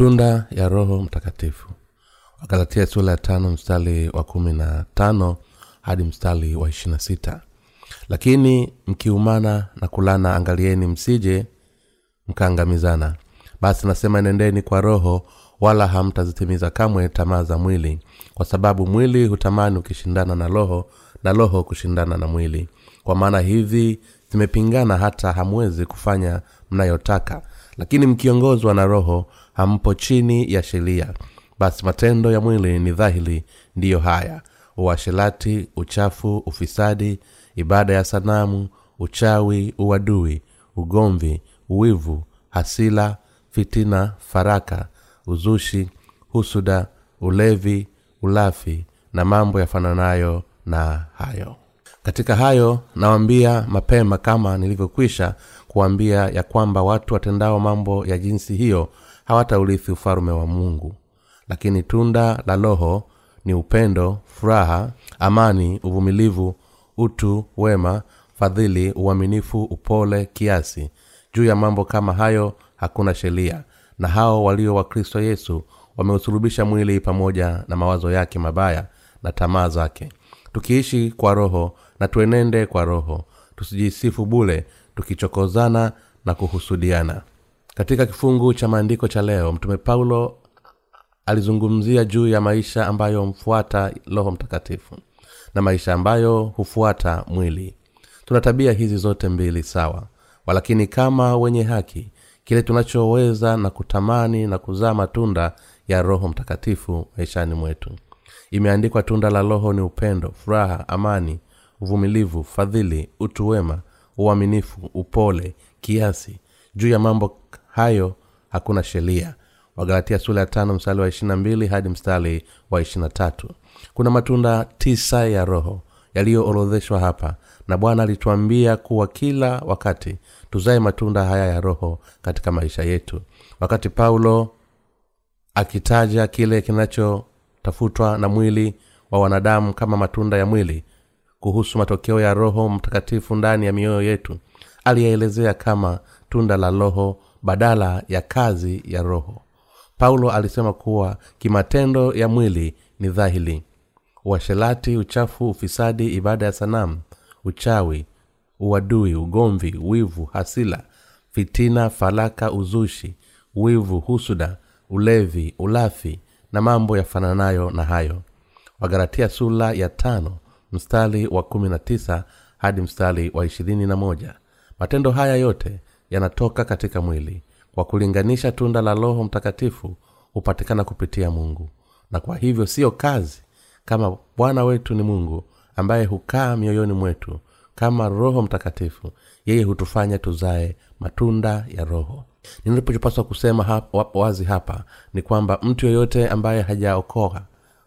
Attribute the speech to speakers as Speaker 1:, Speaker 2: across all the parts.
Speaker 1: matunda ya roho mtakatifu. Wagalatia sura ya tano mstari wa kumi na tano hadi mstari wa ishirina sita. Lakini mkiumana na kulana angalieni msije mkaangamizana. Basi nasema nendeni kwa roho wala hamtazitimiza kamwe tamaa za mwili kwa sababu mwili hutamani ukishindana na roho na roho kushindana na mwili. Kwa maana hivi zimepingana hata hamwezi kufanya mnayotaka. Lakini mkiongozwa na roho hampo chini ya sheria. Basi matendo ya mwili ni dhahiri ndiyo haya. Uasherati uchafu ufisadi ibada ya sanamu uchawi uadui ugomvi uwivu hasila fitina faraka uzushi husuda ulevi ulafi na mambo yafananayo na hayo. Katika hayo nawambia mapema kama nilivyokwisha kuambia ya kwamba watu watendao mambo ya jinsi hiyo hawataurithi ufalume wa mungu lakini tunda la roho ni upendo furaha amani uvumilivu utu wema fadhili uaminifu upole kiasi. Juu ya mambo kama hayo hakuna sheria na hao walio wa kristo yesu wameusulubisha mwili pamoja na mawazo yake mabaya na tamaa zake. Tukiishi kwa roho na tuenende kwa roho tusijisifu bule tukichokozana na kuhusudiana katika kifungu cha maandiko cha leo mtume paulo alizungumzia juu ya maisha ambayo mfuata roho mtakatifu na maisha ambayo hufuata mwili. Tuna tabia hizi zote mbili sawa. Walakini kama wenye haki kile tunachoweza na kutamani na kuzaa matunda ya roho mtakatifu maishani mwetu. Imeandikwa tunda la roho ni upendo furaha amani uvumilivu fadhili utu wema uaminifu upole kiasi. Juu ya mambo hayo hakuna sheria. Wagalatia sula ya tano mstari wa ishirina mbili hadi mstari wa ishirina tatu. Kuna matunda tisa ya roho yaliyoorodheshwa hapa na bwana alituambia kuwa kila wakati tuzae matunda haya ya roho katika maisha yetu. Wakati paulo akitaja kile kinachotafutwa na mwili wa wanadamu kama matunda ya mwili kuhusu matokeo ya roho mtakatifu ndani ya mioyo yetu aliyeelezea kama tunda la roho badala ya kazi ya roho. Paulo alisema kuwa kimatendo ya mwili ni dhahili. Uashelati uchafu ufisadi ibada ya sanamu uchawi uadui ugomvi wivu hasila fitina falaka uzushi wivu husuda ulevi ulafi na mambo yafananayo na hayo. Wagaratia sula ya tano mstari wa kumi na tisa hadi mstari wa ishirini na moja. Matendo haya yote yanatoka katika mwili. Kwa kulinganisha tunda la roho mtakatifu hupatikana kupitia mungu. Na kwa hivyo siyo kazi kama bwana wetu ni mungu ambaye hukaa mioyoni mwetu kama roho mtakatifu yeye hutufanya tuzae matunda ya roho. Ninachopaswa kusema hapa, wazi hapa ni kwamba mtu yoyote ambaye hajaokoa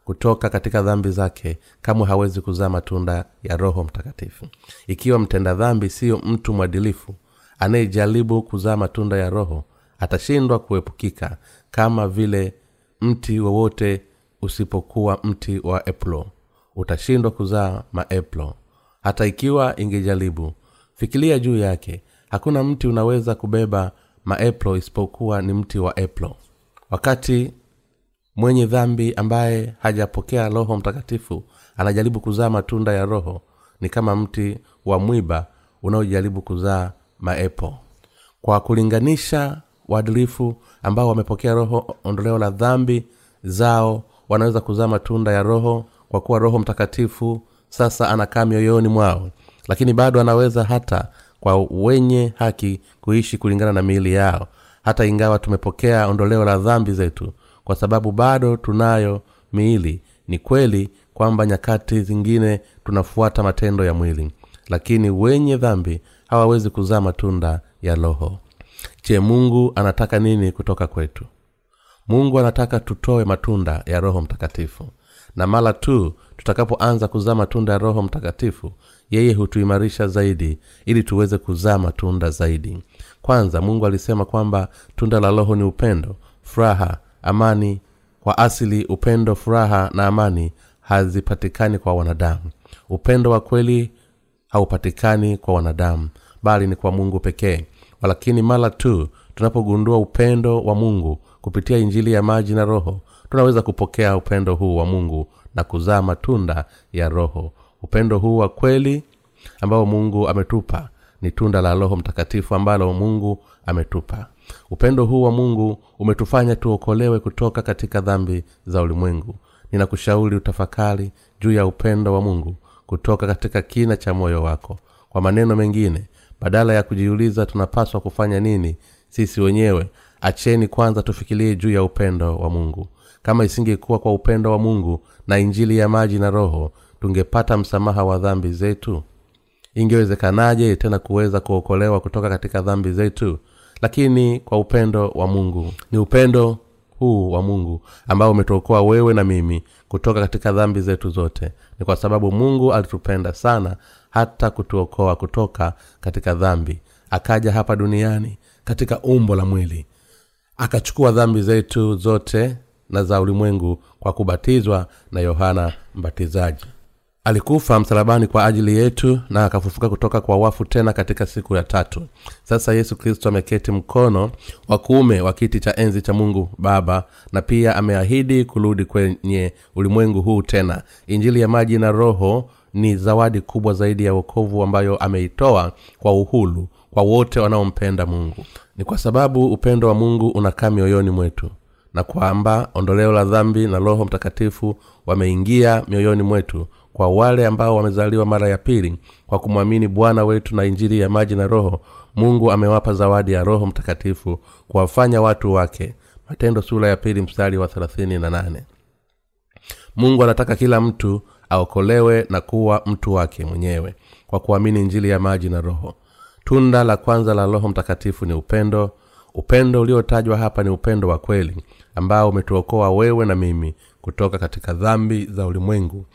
Speaker 1: kutoka katika dhambi zake kamwe hawezi kuzaa matunda ya roho mtakatifu. Ikiwa mtenda dhambi siyo mtu mwadilifu anayejaribu kuzaa matunda ya roho atashindwa kuepukika kama vile mti wowote usipokuwa mti wa eplo. Utashindwa kuzaa maeplo hata ikiwa ingejaribu fikiria juu yake hakuna mti unaweza kubeba maeplo isipokuwa ni mti wa eplo. Wakati mwenye dhambi ambaye hajapokea roho mtakatifu anajaribu kuzaa matunda ya roho ni kama mti wa mwiba unaojaribu kuzaa maepo kwa kulinganisha waadilifu ambao wamepokea roho ondoleo la dhambi zao wanaweza kuzaa matunda ya roho kwa kuwa roho mtakatifu sasa anakaa mioyoni mwao. Lakini bado anaweza hata kwa wenye haki kuishi kulingana na miili yao. Hata ingawa tumepokea ondoleo la dhambi zetu kwa sababu bado tunayo miili ni kweli kwamba nyakati zingine tunafuata matendo ya mwili. Lakini wenye dhambi hawawezi kuzaa matunda ya roho. Je mungu anataka nini kutoka kwetu? Mungu anataka tutoe matunda ya roho mtakatifu. Na mara tu tutakapoanza kuzaa matunda ya roho mtakatifu yeye hutuimarisha zaidi ili tuweze kuzaa matunda zaidi. Kwanza mungu alisema kwamba tunda la roho ni upendo furaha amani. Kwa asili upendo furaha na amani hazipatikani kwa wanadamu. Upendo wa kweli haupatikani kwa wanadamu bali ni kwa mungu pekee. Walakini mara tu tunapogundua upendo wa mungu kupitia injili ya maji na roho tunaweza kupokea upendo huu wa mungu na kuzaa matunda ya roho. Upendo huu wa kweli ambao mungu ametupa ni tunda la roho mtakatifu ambalo mungu ametupa. Upendo huu wa mungu umetufanya tuokolewe kutoka katika dhambi za ulimwengu. Ninakushauri utafakari juu ya upendo wa mungu kutoka katika kina cha moyo wako. Kwa maneno mengine badala ya kujiuliza tunapaswa kufanya nini sisi wenyewe acheni kwanza tufikirie juu ya upendo wa mungu. Kama isingekuwa kwa upendo wa mungu na injili ya maji na roho tungepata msamaha wa dhambi zetu? Ingewezekanaje tena kuweza kuokolewa kutoka katika dhambi zetu? Lakini kwa upendo wa mungu. Ni upendo huu wa mungu ambao umetuokoa wewe na mimi kutoka katika dhambi zetu zote. Ni kwa sababu mungu alitupenda sana hata kutuokoa kutoka katika dhambi. Akaja hapa duniani katika umbo la mwili. Akachukua dhambi zetu zote na za ulimwengu kwa kubatizwa na yohana mbatizaji. Alikufa msalabani kwa ajili yetu na akafufuka kutoka kwa wafu tena katika siku ya tatu. Sasa yesu kristo ameketi mkono wa kuume wa kiti cha enzi cha mungu baba na pia ameahidi kurudi kwenye ulimwengu huu tena. Injili ya maji na roho ni zawadi kubwa zaidi ya wokovu ambayo ameitoa kwa uhulu kwa wote wanaompenda mungu. Ni kwa sababu upendo wa mungu unakaa mioyoni mwetu na kwamba ondoleo la dhambi na roho mtakatifu wameingia mioyoni mwetu kwa wale ambao wamezaliwa mara ya pili kwa kumwamini bwana wetu na injili ya maji na roho mungu amewapa zawadi ya roho mtakatifu kuwafanya watu wake. Matendo sura ya pili mstari wa thelathini na nane. Mungu anataka kila mtu aokolewe na kuwa mtu wake mwenyewe kwa kuamini njili ya maji na roho. Tunda la kwanza la roho mtakatifu ni upendo. Upendo uliotajwa hapa ni upendo wa kweli ambao umetuokoa wewe na mimi kutoka katika dhambi za ulimwengu.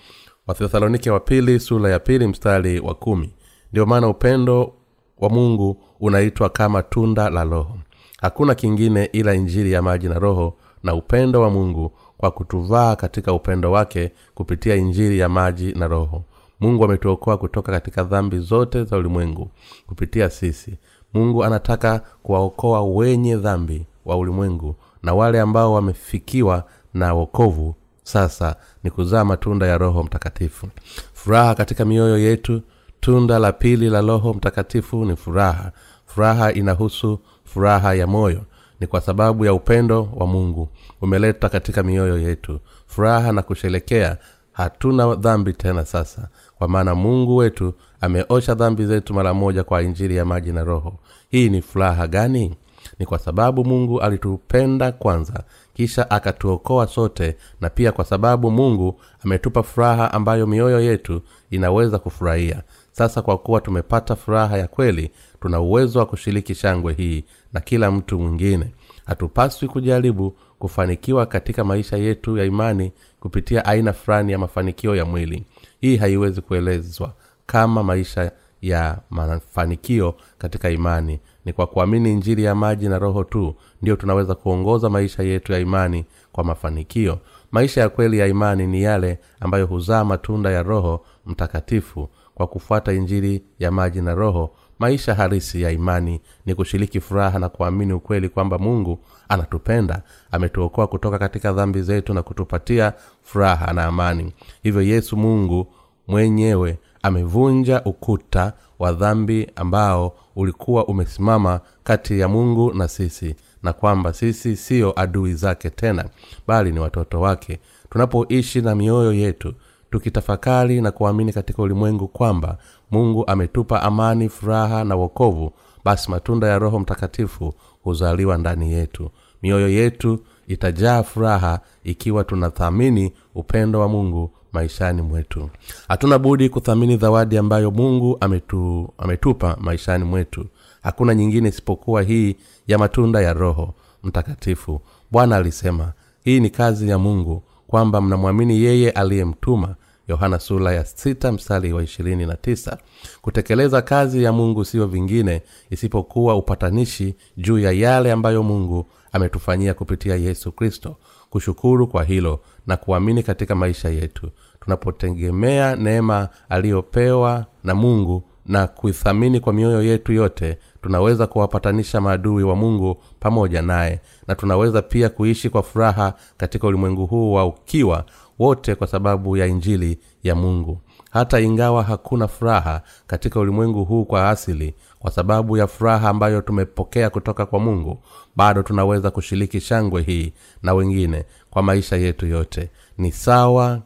Speaker 1: Wathesalonike wa pili sura ya pili mstari wa kumi. Ndio maana upendo wa mungu unaitwa kama tunda la roho. Hakuna kingine ila injili ya maji na roho na upendo wa mungu kwa kutuvaa katika upendo wake kupitia injili ya maji na roho. Mungu ametuokoa kutoka katika dhambi zote za ulimwengu kupitia sisi. Mungu anataka kuwaokoa wenye dhambi wa ulimwengu na wale ambao wamefikiwa na wokovu. Sasa ni kuzaa matunda ya roho mtakatifu. Furaha katika mioyo yetu. Tunda la pili la roho mtakatifu ni furaha. Furaha inahusu furaha ya moyo ni kwa sababu ya upendo wa mungu umeleta katika mioyo yetu. Furaha na kusherekea hatuna dhambi tena sasa kwa maana mungu wetu ameosha dhambi zetu mara moja kwa injili ya maji na roho. Hii ni furaha gani? Ni kwa sababu mungu alitupenda kwanza kisha akatuokoa sote na pia kwa sababu mungu ametupa furaha ambayo mioyo yetu inaweza kufurahia. Sasa kwa kuwa tumepata furaha ya kweli tuna uwezo wa kushiriki shangwe hii na kila mtu mwingine hatupaswi kujaribu kufanikiwa katika maisha yetu ya imani kupitia aina fulani ya mafanikio ya mwili. Hii haiwezi kuelezwa kama maisha ya mafanikio katika imani. Ni kwa kuamini injili ya maji na roho tu ndio tunaweza kuongoza maisha yetu ya imani kwa mafanikio. Maisha ya kweli ya imani ni yale ambayo huzaa matunda ya roho mtakatifu kwa kufuata injili ya maji na roho maisha harisi ya imani ni kushiriki furaha na kuamini ukweli kwamba mungu anatupenda ametuokoa kutoka katika dhambi zetu na kutupatia furaha na amani. Hivyo yesu mungu mwenyewe amevunja ukuta wa dhambi ambao ulikuwa umesimama kati ya mungu na sisi na kwamba sisi siyo adui zake tena bali ni watoto wake. Tunapoishi na mioyo yetu tukitafakari na kuamini katika ulimwengu kwamba mungu ametupa amani furaha na wokovu basi matunda ya roho mtakatifu huzaliwa ndani yetu. Mioyo yetu itajaa furaha ikiwa tunathamini upendo wa mungu maishani mwetu. Hatuna budi kuthamini zawadi ambayo mungu ametu, ametupa maishani mwetu. Hakuna nyingine isipokuwa hii ya matunda ya roho mtakatifu. Bwana alisema hii ni kazi ya mungu kwamba mnamwamini yeye aliyemtuma yohana sula ya sita mstari wa ishirini na tisa. Kutekeleza kazi ya mungu siyo vingine isipokuwa upatanishi juu ya yale ambayo mungu ametufanyia kupitia yesu kristo. Kushukuru kwa hilo na kuamini katika maisha yetu. Tunapotegemea neema aliyopewa na mungu na kuithamini kwa mioyo yetu yote tunaweza kuwapatanisha maadui wa mungu pamoja naye. Na tunaweza pia kuishi kwa furaha katika ulimwengu huu wa ukiwa wote kwa sababu ya injili ya mungu. Hata ingawa hakuna furaha katika ulimwengu huu kwa asili kwa sababu ya furaha ambayo tumepokea kutoka kwa mungu bado tunaweza kushiriki shangwe hii na wengine kwa maisha yetu yote. Ni sawa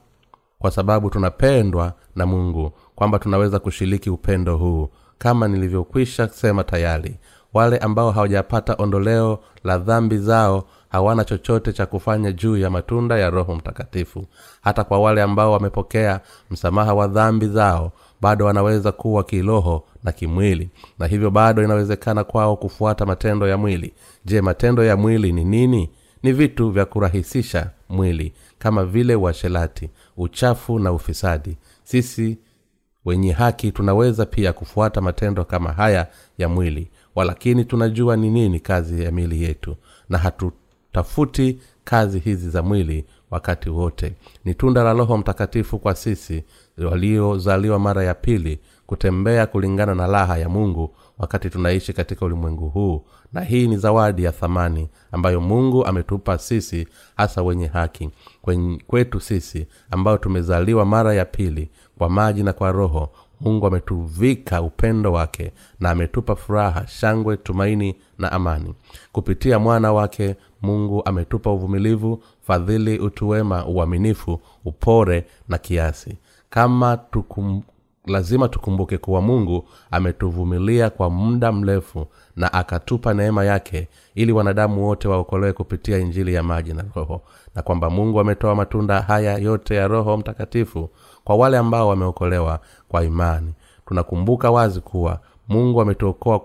Speaker 1: kwa sababu tunapendwa na mungu kwamba tunaweza kushiriki upendo huu kama nilivyokwisha sema tayari. Wale ambao hawajapata ondoleo la dhambi zao hawana chochote cha kufanya juu ya matunda ya roho mtakatifu. Hata kwa wale ambao wamepokea msamaha wa dhambi zao bado wanaweza kuwa kiroho na kimwili na hivyo bado inawezekana kwao kufuata matendo ya mwili. Je matendo ya mwili ni nini? Ni vitu vya kurahisisha mwili kama vile uashelati uchafu na ufisadi. Sisi wenye haki tunaweza pia kufuata matendo kama haya ya mwili walakini tunajua ni nini kazi ya mili yetu na hatutafuti kazi hizi za mwili wakati wote. Ni tunda la roho mtakatifu kwa sisi waliozaliwa mara ya pili kutembea kulingana na raha ya mungu wakati tunaishi katika ulimwengu huu. Na hii ni zawadi ya thamani ambayo mungu ametupa sisi hasa wenye haki. Kwen, kwetu sisi ambayo tumezaliwa mara ya pili kwa maji na kwa roho mungu ametuvika upendo wake na ametupa furaha shangwe tumaini na amani. Kupitia mwana wake mungu ametupa uvumilivu fadhili utuwema uaminifu upore na kiasi. Kama tukum, lazima tukumbuke kuwa mungu ametuvumilia kwa muda mrefu na akatupa neema yake ili wanadamu wote waokolewe kupitia injili ya maji na roho na kwamba mungu ametoa matunda haya yote ya roho mtakatifu kwa wale ambao wameokolewa kwa imani. Tunakumbuka wazi kuwa mungu ametuokoa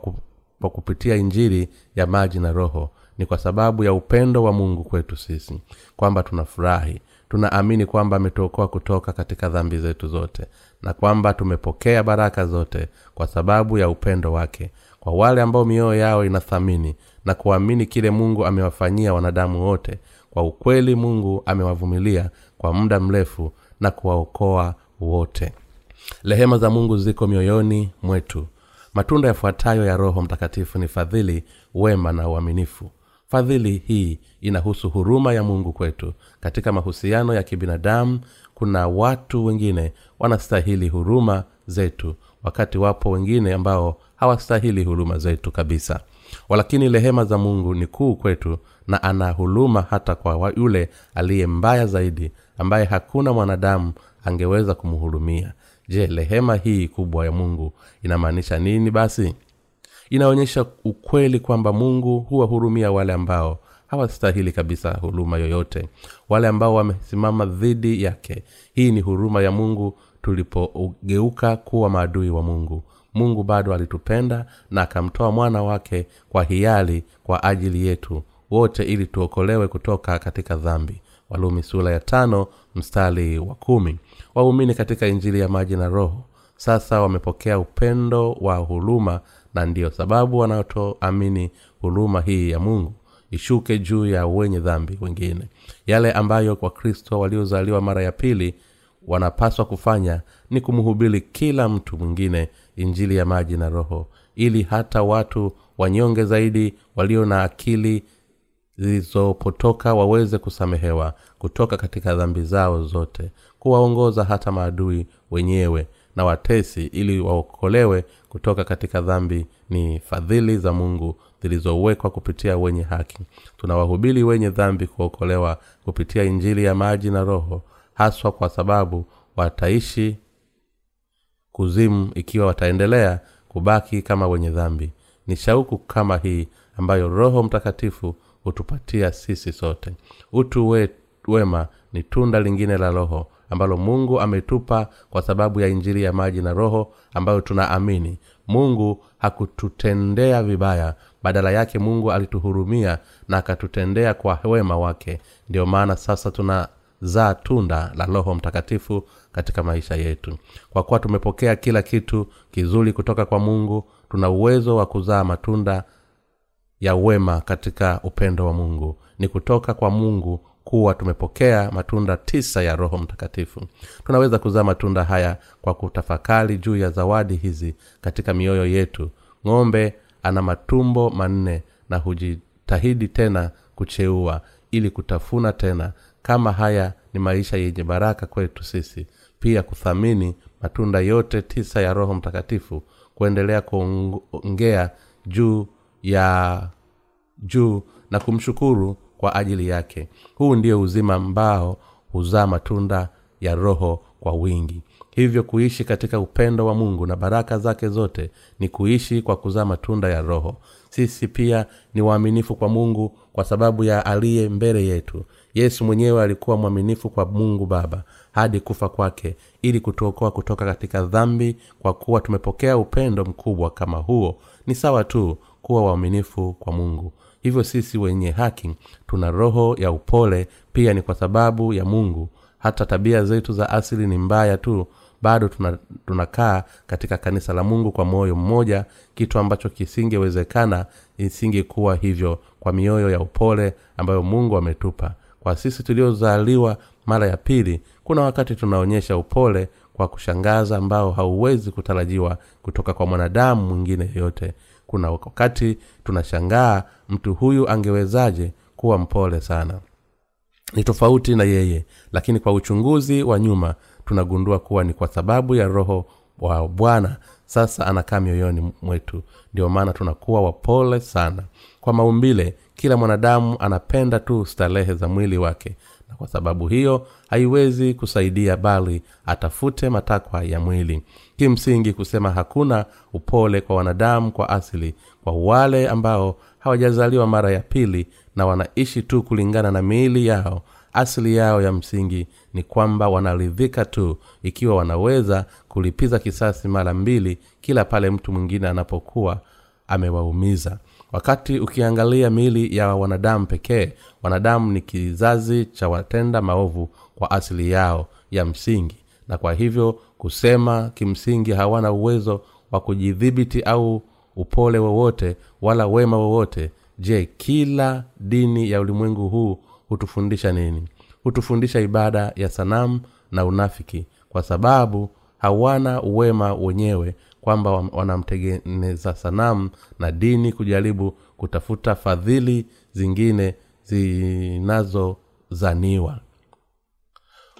Speaker 1: kwa kupitia injili ya maji na roho ni kwa sababu ya upendo wa mungu kwetu sisi kwamba tunafurahi tunaamini kwamba ametuokoa kutoka katika dhambi zetu zote na kwamba tumepokea baraka zote kwa sababu ya upendo wake kwa wale ambao mioyo yao inathamini na kuamini kile mungu amewafanyia wanadamu wote kwa ukweli mungu amewavumilia kwa muda mrefu na kuwaokoa wote. Rehema za mungu ziko mioyoni mwetu. Matunda yafuatayo ya roho mtakatifu ni fadhili wema na uaminifu fadhili hii inahusu huruma ya mungu kwetu. Katika mahusiano ya kibinadamu kuna watu wengine wanastahili huruma zetu wakati wapo wengine ambao hawastahili huruma zetu kabisa. Walakini rehema za mungu ni kuu kwetu na ana huruma hata kwa yule aliye mbaya zaidi ambaye hakuna mwanadamu angeweza kumhurumia. Je rehema hii kubwa ya mungu inamaanisha nini basi inaonyesha ukweli kwamba mungu huwahurumia wale ambao hawastahili kabisa huruma yoyote. Wale ambao wamesimama dhidi yake. Hii ni huruma ya mungu tulipogeuka kuwa maadui wa mungu. Mungu bado alitupenda na akamtoa mwana wake kwa hiari kwa ajili yetu wote ili tuokolewe kutoka katika dhambi. Walumi sura ya tano mstari wa kumi. Waumini katika injili ya maji na roho sasa wamepokea upendo wa huruma na ndiyo sababu wanaotoamini huruma hii ya mungu ishuke juu ya wenye dhambi wengine. Yale ambayo kwa kristo waliozaliwa mara ya pili wanapaswa kufanya ni kumhubiri kila mtu mwingine injili ya maji na roho ili hata watu wanyonge zaidi walio na akili zilizopotoka waweze kusamehewa kutoka katika dhambi zao zote kuwaongoza hata maadui wenyewe na watesi ili waokolewe kutoka katika dhambi. Ni fadhili za mungu zilizowekwa kupitia wenye haki. Tunawahubiri wenye dhambi kuokolewa kupitia injili ya maji na roho haswa kwa sababu wataishi kuzimu ikiwa wataendelea kubaki kama wenye dhambi. Ni shauku kama hii ambayo roho mtakatifu hutupatia sisi sote. Utu we, wema ni tunda lingine la roho ambalo mungu ametupa kwa sababu ya injili ya maji na roho ambayo tunaamini. Mungu hakututendea vibaya. Badala yake mungu alituhurumia na akatutendea kwa wema wake. Ndio maana sasa tunazaa tunda la roho mtakatifu katika maisha yetu. Kwa kuwa tumepokea kila kitu kizuri kutoka kwa mungu tuna uwezo wa kuzaa matunda ya wema katika upendo wa mungu. Ni kutoka kwa mungu kuwa tumepokea matunda tisa ya roho mtakatifu. Tunaweza kuzaa matunda haya kwa kutafakari juu ya zawadi hizi katika mioyo yetu. Ng'ombe ana matumbo manne na hujitahidi tena kucheua ili kutafuna tena. Kama haya ni maisha yenye baraka kwetu sisi pia kuthamini matunda yote tisa ya roho mtakatifu kuendelea kuongea juu ya juu na kumshukuru kwa ajili yake. Huu ndio uzima ambao huzaa matunda ya roho kwa wingi. Hivyo kuishi katika upendo wa mungu na baraka zake zote ni kuishi kwa kuzaa matunda ya roho. Sisi pia ni waaminifu kwa mungu kwa sababu ya aliye mbele yetu. Yesu mwenyewe alikuwa mwaminifu kwa mungu baba hadi kufa kwake ili kutuokoa kutoka katika dhambi kwa kuwa tumepokea upendo mkubwa kama huo. Ni sawa tu kuwa waaminifu kwa mungu hivyo sisi wenye haki tuna roho ya upole pia ni kwa sababu ya mungu. Hata tabia zetu za asili ni mbaya tu bado tuna, tunakaa katika kanisa la mungu kwa moyo mmoja kitu ambacho kisingewezekana isingekuwa hivyo kwa mioyo ya upole ambayo mungu ametupa. Kwa sisi tuliozaliwa mara ya pili kuna wakati tunaonyesha upole kwa kushangaza ambao hauwezi kutarajiwa kutoka kwa mwanadamu mwingine yeyote kuna wakati tunashangaa mtu huyu angewezaje kuwa mpole sana. Ni tofauti na yeye lakini kwa uchunguzi wa nyuma tunagundua kuwa ni kwa sababu ya roho wa bwana. Sasa anakaa mioyoni mwetu ndio maana tunakuwa wapole sana. Kwa maumbile kila mwanadamu anapenda tu starehe za mwili wake na kwa sababu hiyo haiwezi kusaidia bali atafute matakwa ya mwili. Kimsingi kusema hakuna upole kwa wanadamu kwa asili kwa wale ambao hawajazaliwa mara ya pili na wanaishi tu kulingana na miili yao asili yao ya msingi ni kwamba wanaridhika tu ikiwa wanaweza kulipiza kisasi mara mbili kila pale mtu mwingine anapokuwa amewaumiza wakati ukiangalia miili ya wanadamu pekee wanadamu ni kizazi cha watenda maovu kwa asili yao ya msingi. Na kwa hivyo kusema kimsingi hawana uwezo wa kujidhibiti au upole wowote wala wema wowote. Je kila dini ya ulimwengu huu hutufundisha nini? Hutufundisha ibada ya sanamu na unafiki kwa sababu hawana uwema wenyewe kwamba wanamtengeneza sanamu na dini kujaribu kutafuta fadhili zingine zinazozaniwa.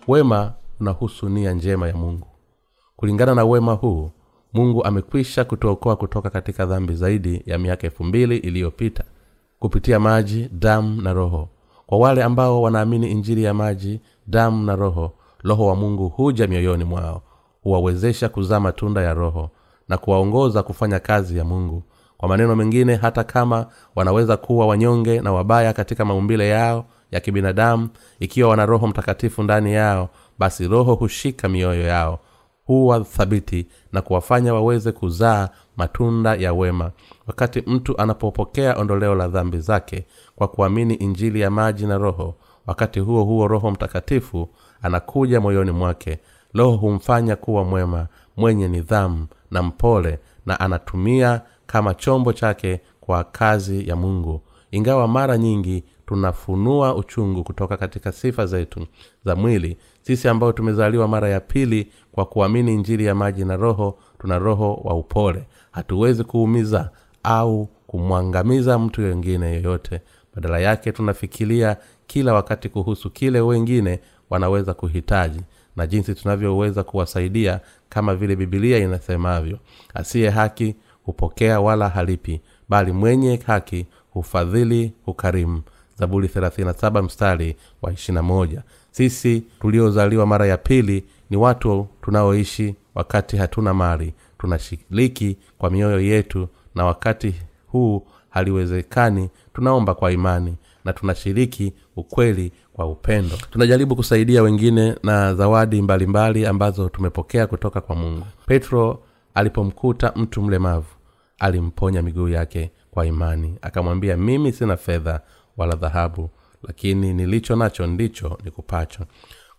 Speaker 1: Wema unahusu nia njema ya mungu. Kulingana na wema huu mungu amekwisha kutuokoa kutoka katika dhambi zaidi ya miaka elfu mbili iliyopita kupitia maji damu na roho. Kwa wale ambao wanaamini injili ya maji damu na roho roho wa mungu huja mioyoni mwao huwawezesha kuzaa matunda ya roho na kuwaongoza kufanya kazi ya mungu. Kwa maneno mengine hata kama wanaweza kuwa wanyonge na wabaya katika maumbile yao ya kibinadamu ikiwa wana roho mtakatifu ndani yao basi roho hushika mioyo yao huwa thabiti na kuwafanya waweze kuzaa matunda ya wema. Wakati mtu anapopokea ondoleo la dhambi zake kwa kuamini injili ya maji na roho wakati huo huo roho mtakatifu anakuja moyoni mwake. Roho humfanya kuwa mwema mwenye nidhamu na mpole na anatumia kama chombo chake kwa kazi ya mungu. Ingawa mara nyingi tunafunua uchungu kutoka katika sifa zetu za mwili sisi ambao tumezaliwa mara ya pili kwa kuamini injili ya maji na roho tuna roho wa upole. Hatuwezi kuumiza au kumwangamiza mtu wengine yoyote. Badala yake tunafikiria kila wakati kuhusu kile wengine wanaweza kuhitaji na jinsi tunavyoweza kuwasaidia kama vile bibilia inasemavyo asiye haki hupokea wala halipi bali mwenye haki hufadhili hukarimu. Zaburi 37 mstari wa 21 sisi tuliozaliwa mara ya pili ni watu tunaoishi wakati hatuna mali. Tunashiriki kwa mioyo yetu na wakati huu haliwezekani tunaomba kwa imani na tunashiriki ukweli kwa upendo. Tunajaribu kusaidia wengine na zawadi mbalimbali mbali ambazo tumepokea kutoka kwa mungu. Petro alipomkuta mtu mlemavu alimponya miguu yake kwa imani. Akamwambia mimi sina fedha wala dhahabu lakini nilicho nacho ndicho nikupacho.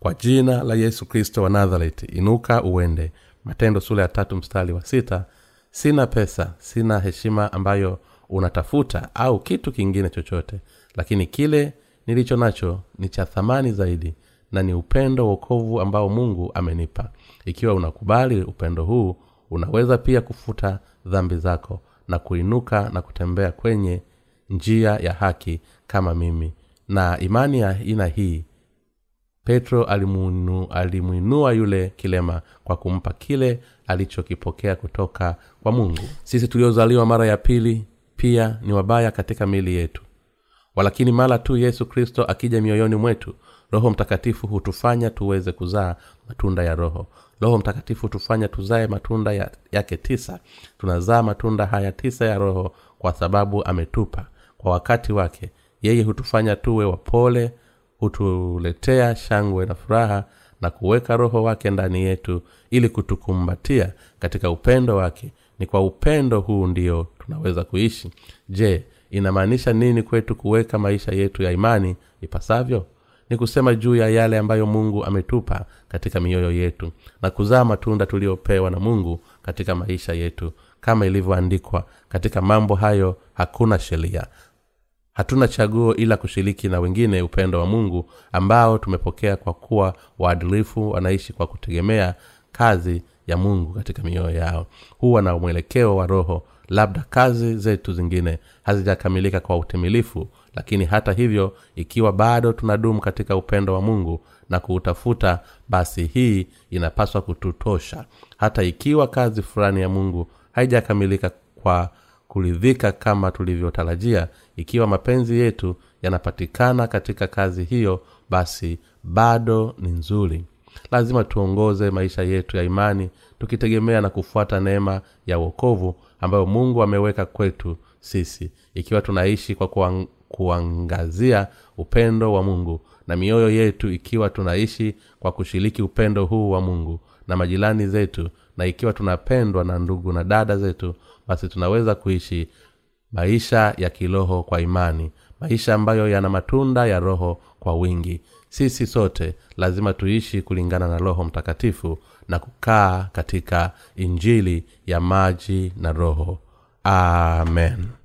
Speaker 1: Kwa jina la yesu kristo wa nazareti inuka uende. Matendo sura ya tatu mstari wa sita. Sina pesa sina heshima ambayo unatafuta au kitu kingine chochote lakini kile nilicho nacho ni cha thamani zaidi na ni upendo wokovu ambao mungu amenipa. Ikiwa unakubali upendo huu unaweza pia kufuta dhambi zako na kuinuka na kutembea kwenye njia ya haki kama mimi. Na imani ya aina hii petro alimwinua yule kilema kwa kumpa kile alichokipokea kutoka kwa mungu. Sisi tuliozaliwa mara ya pili pia ni wabaya katika mili yetu walakini mara tu yesu kristo akija mioyoni mwetu roho mtakatifu hutufanya tuweze kuzaa matunda ya roho. Roho mtakatifu hutufanya tuzae matunda ya, yake tisa. Tunazaa matunda haya tisa ya roho kwa sababu ametupa. Kwa wakati wake yeye hutufanya tuwe wapole hutuletea shangwe na furaha na kuweka roho wake ndani yetu ili kutukumbatia katika upendo wake. Ni kwa upendo huu ndio tunaweza kuishi. Je inamaanisha nini kwetu kuweka maisha yetu ya imani ipasavyo? Ni kusema juu ya yale ambayo mungu ametupa katika mioyo yetu na kuzaa matunda tuliyopewa na mungu katika maisha yetu. Kama ilivyoandikwa katika mambo hayo hakuna sheria. Hatuna chaguo ila kushiriki na wengine upendo wa mungu ambao tumepokea kwa kuwa waadilifu wanaishi kwa kutegemea kazi ya mungu katika mioyo yao. Huwa na mwelekeo wa roho labda kazi zetu zingine hazijakamilika kwa utimilifu lakini hata hivyo ikiwa bado tunadumu katika upendo wa mungu na kuutafuta basi hii inapaswa kututosha. Hata ikiwa kazi fulani ya mungu haijakamilika kwa kuridhika kama tulivyotarajia ikiwa mapenzi yetu yanapatikana katika kazi hiyo basi bado ni nzuri. Lazima tuongoze maisha yetu ya imani tukitegemea na kufuata neema ya uokovu ambayo mungu ameweka kwetu sisi. Ikiwa tunaishi kwa kuang, kuangazia upendo wa mungu na mioyo yetu ikiwa tunaishi kwa kushiriki upendo huu wa mungu na majirani zetu na ikiwa tunapendwa na ndugu na dada zetu basi tunaweza kuishi maisha ya kiroho kwa imani maisha ambayo yana matunda ya roho kwa wingi. Sisi sote lazima tuishi kulingana na roho mtakatifu na kukaa katika injili ya maji na roho. Amen